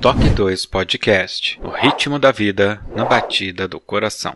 Toque 2 Podcast O ritmo da vida na batida do coração.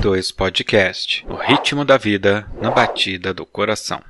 2 Podcast O ritmo da vida na batida do coração.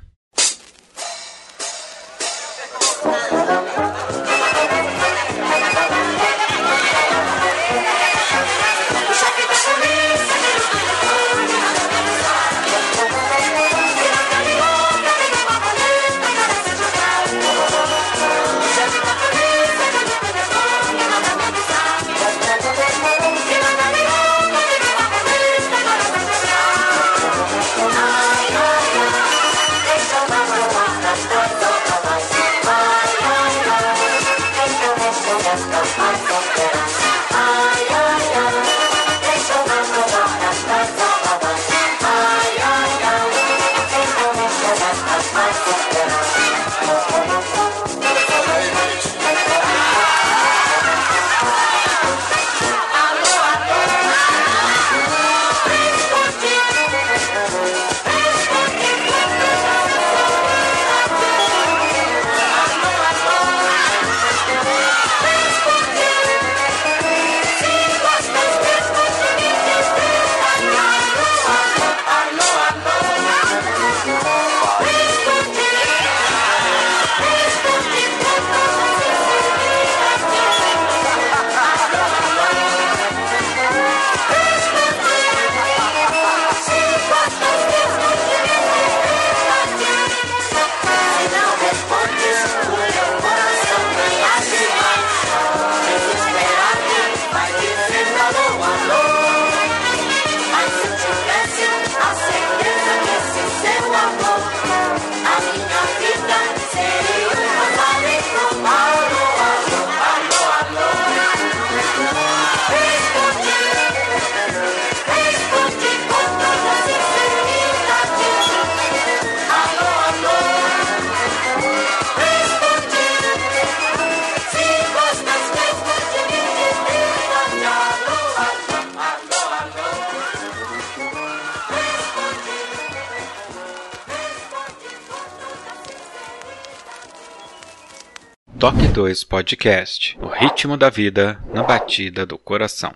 Toque 2 Podcast O ritmo da vida na batida do coração.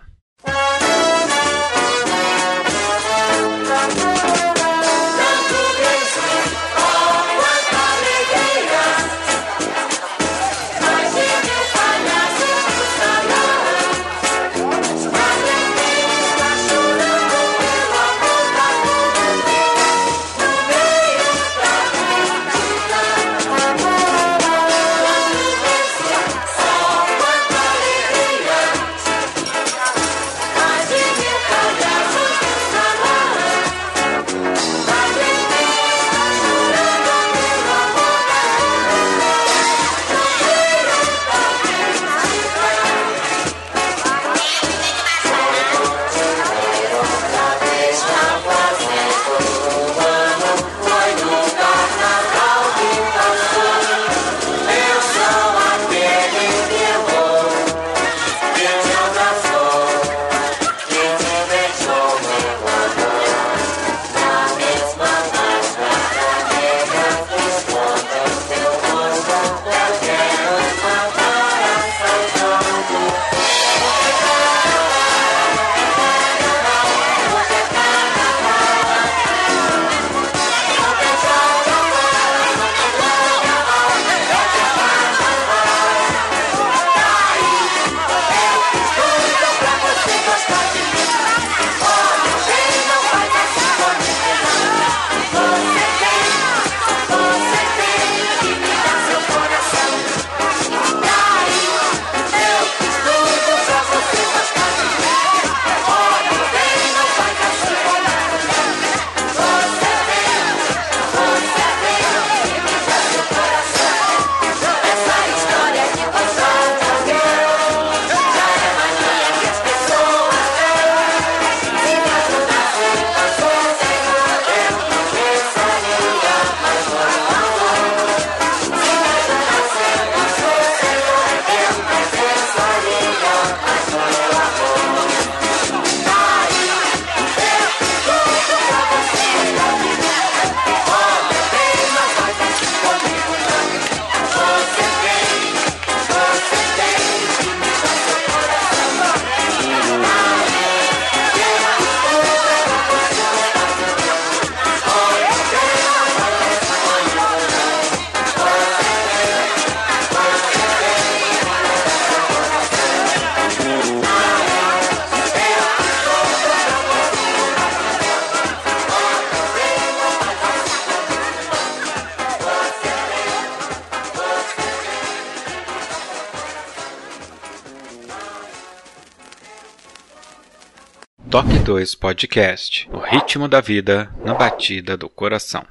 2 Podcast O ritmo da vida na batida do coração.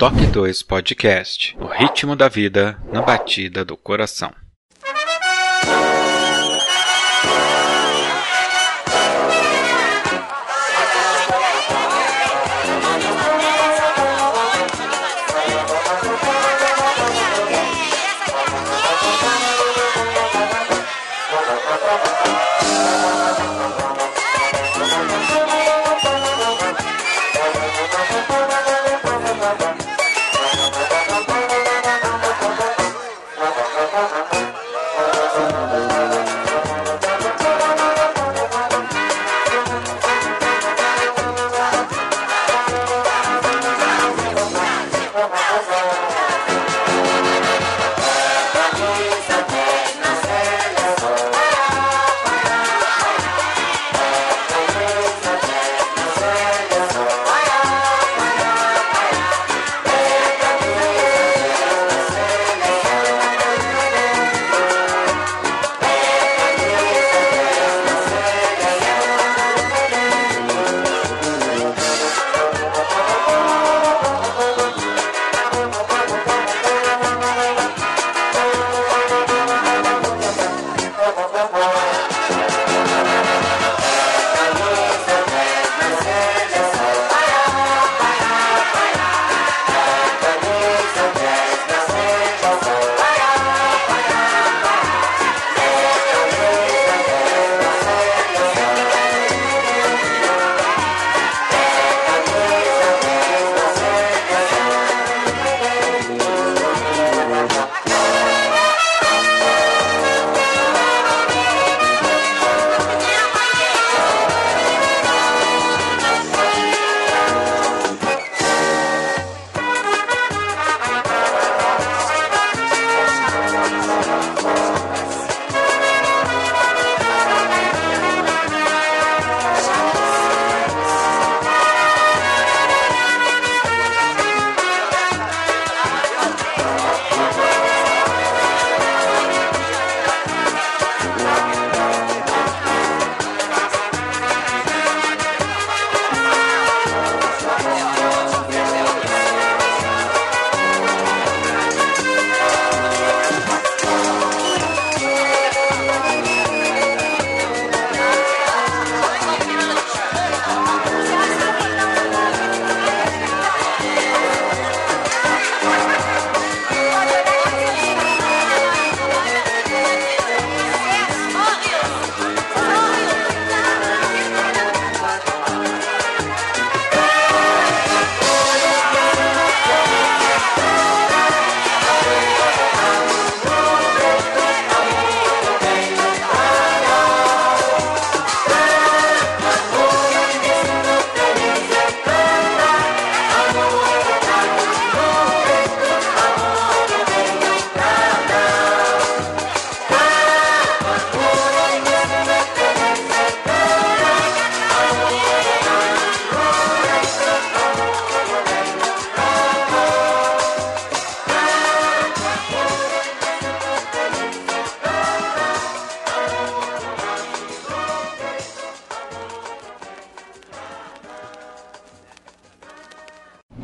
Toque 2 Podcast O ritmo da vida na batida do coração.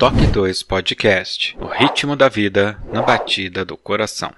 Toque 2 Podcast O ritmo da vida na batida do coração.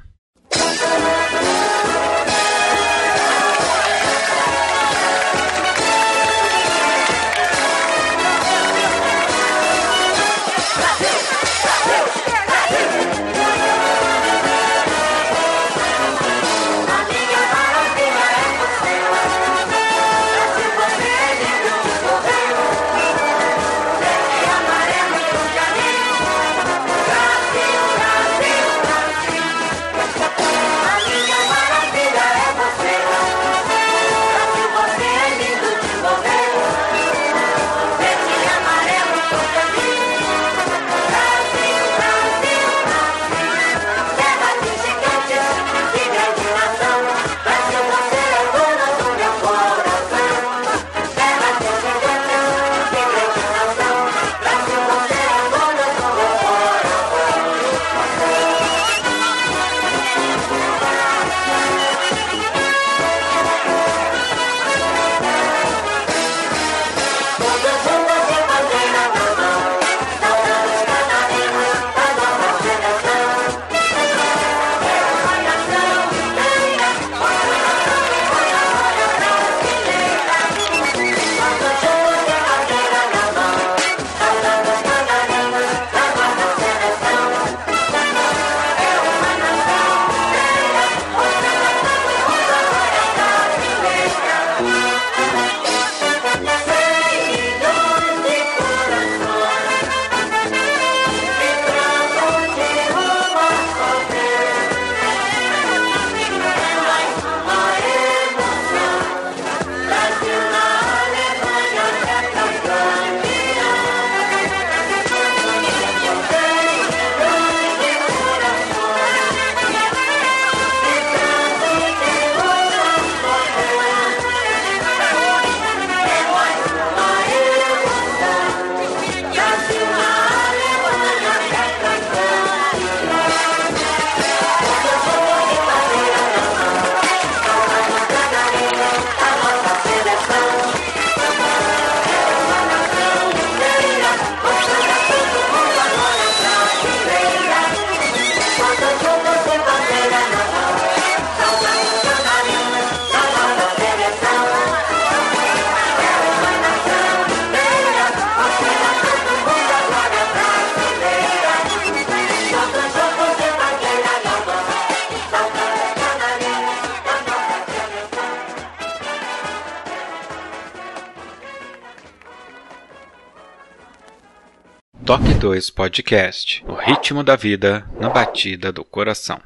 Toque 2 Podcast O ritmo da vida na batida do coração.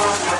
Oh,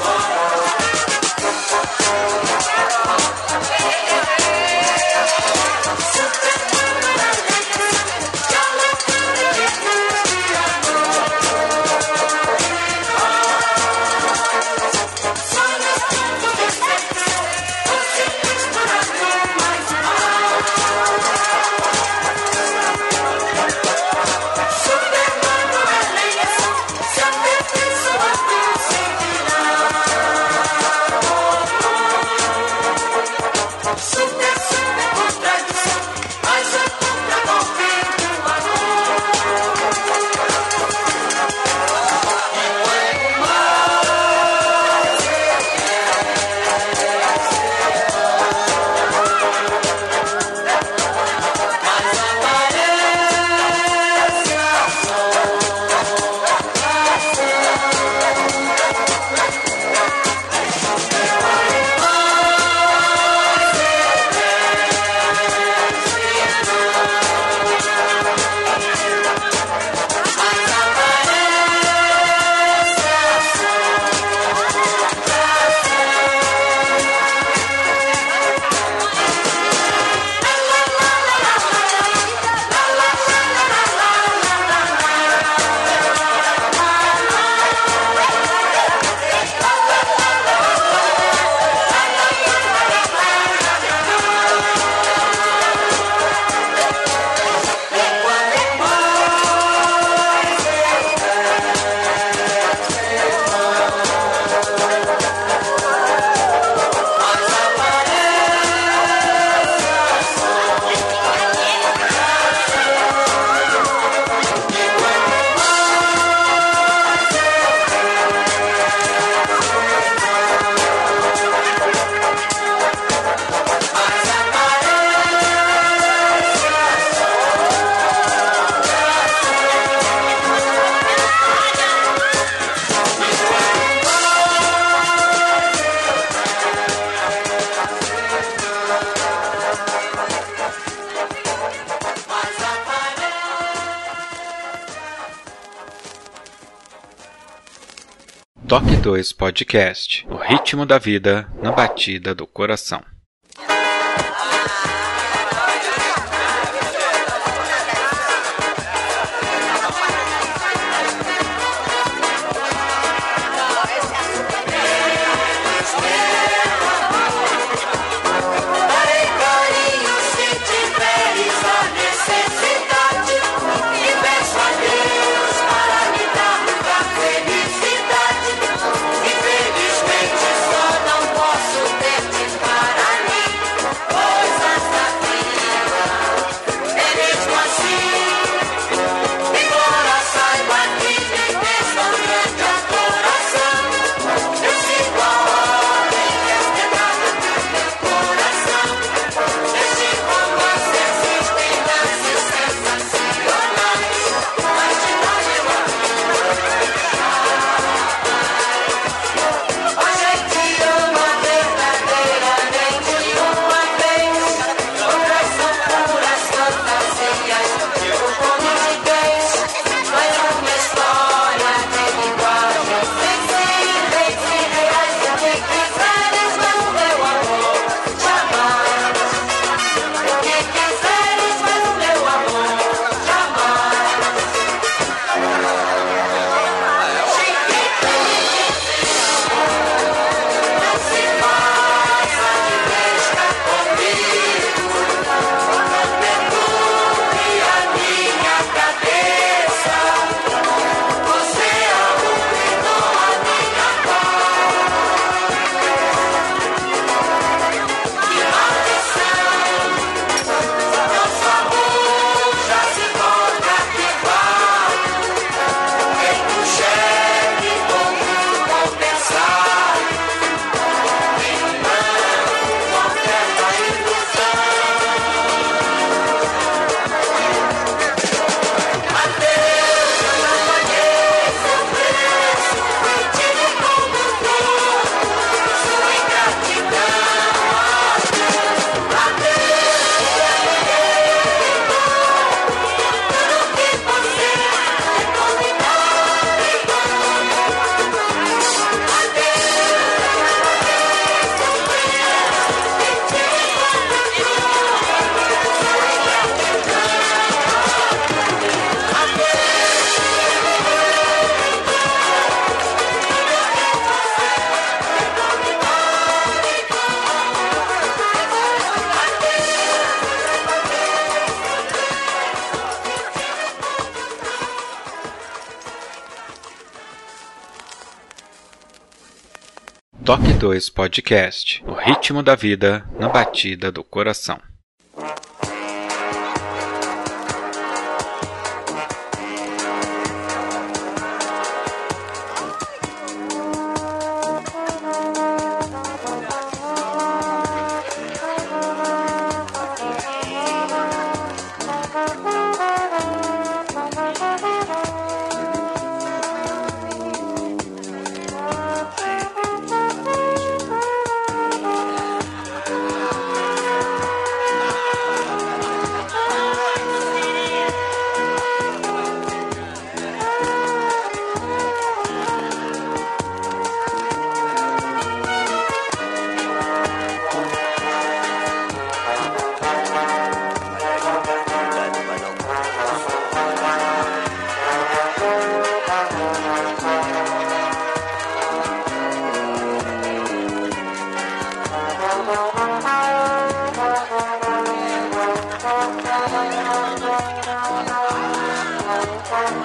Toque 2 Podcast O ritmo da vida na batida do coração. 2 Podcast O ritmo da vida na batida do coração. Thank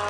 you.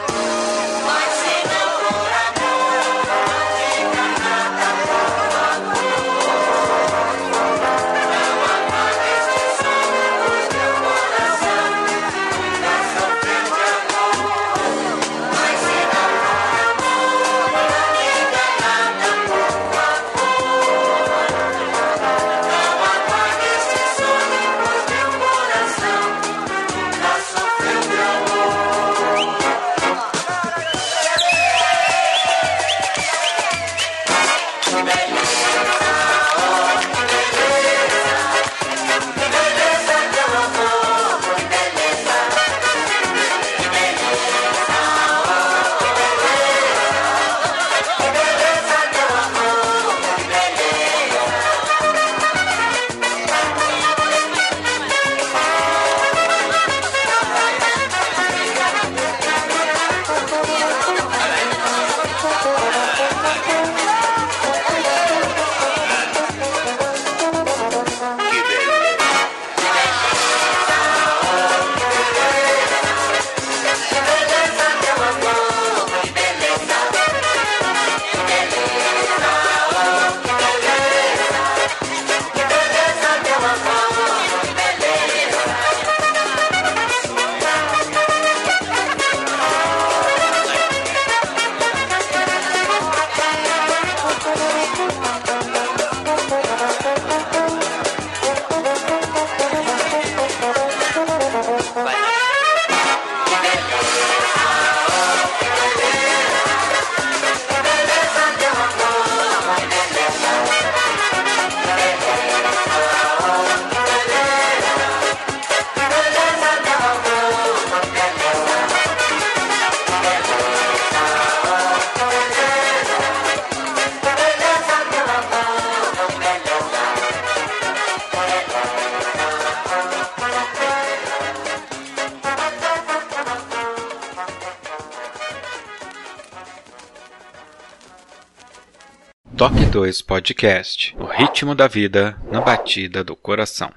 Toque 2 Podcast O ritmo da vida na batida do coração.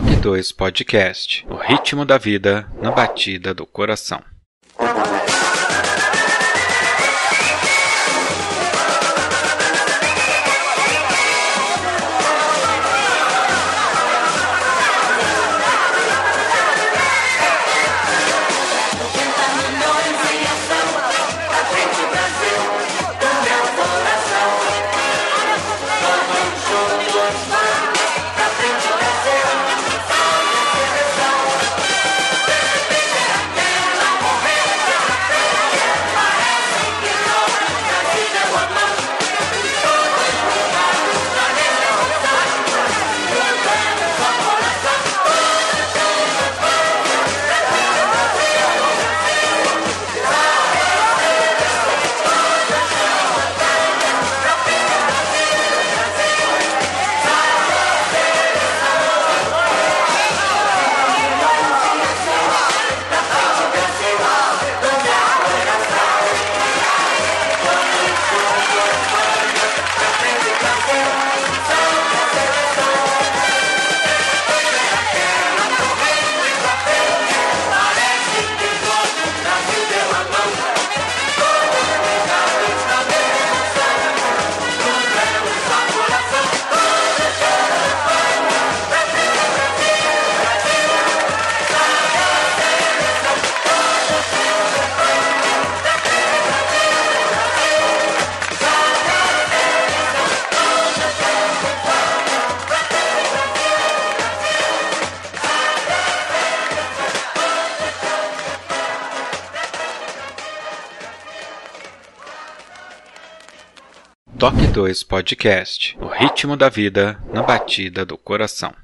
Toque 2 Podcast O ritmo da vida na batida do coração. Toque 2 Podcast O ritmo da vida na batida do coração.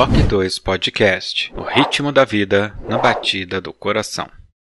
Toque 2 Podcast O ritmo da vida na batida do coração.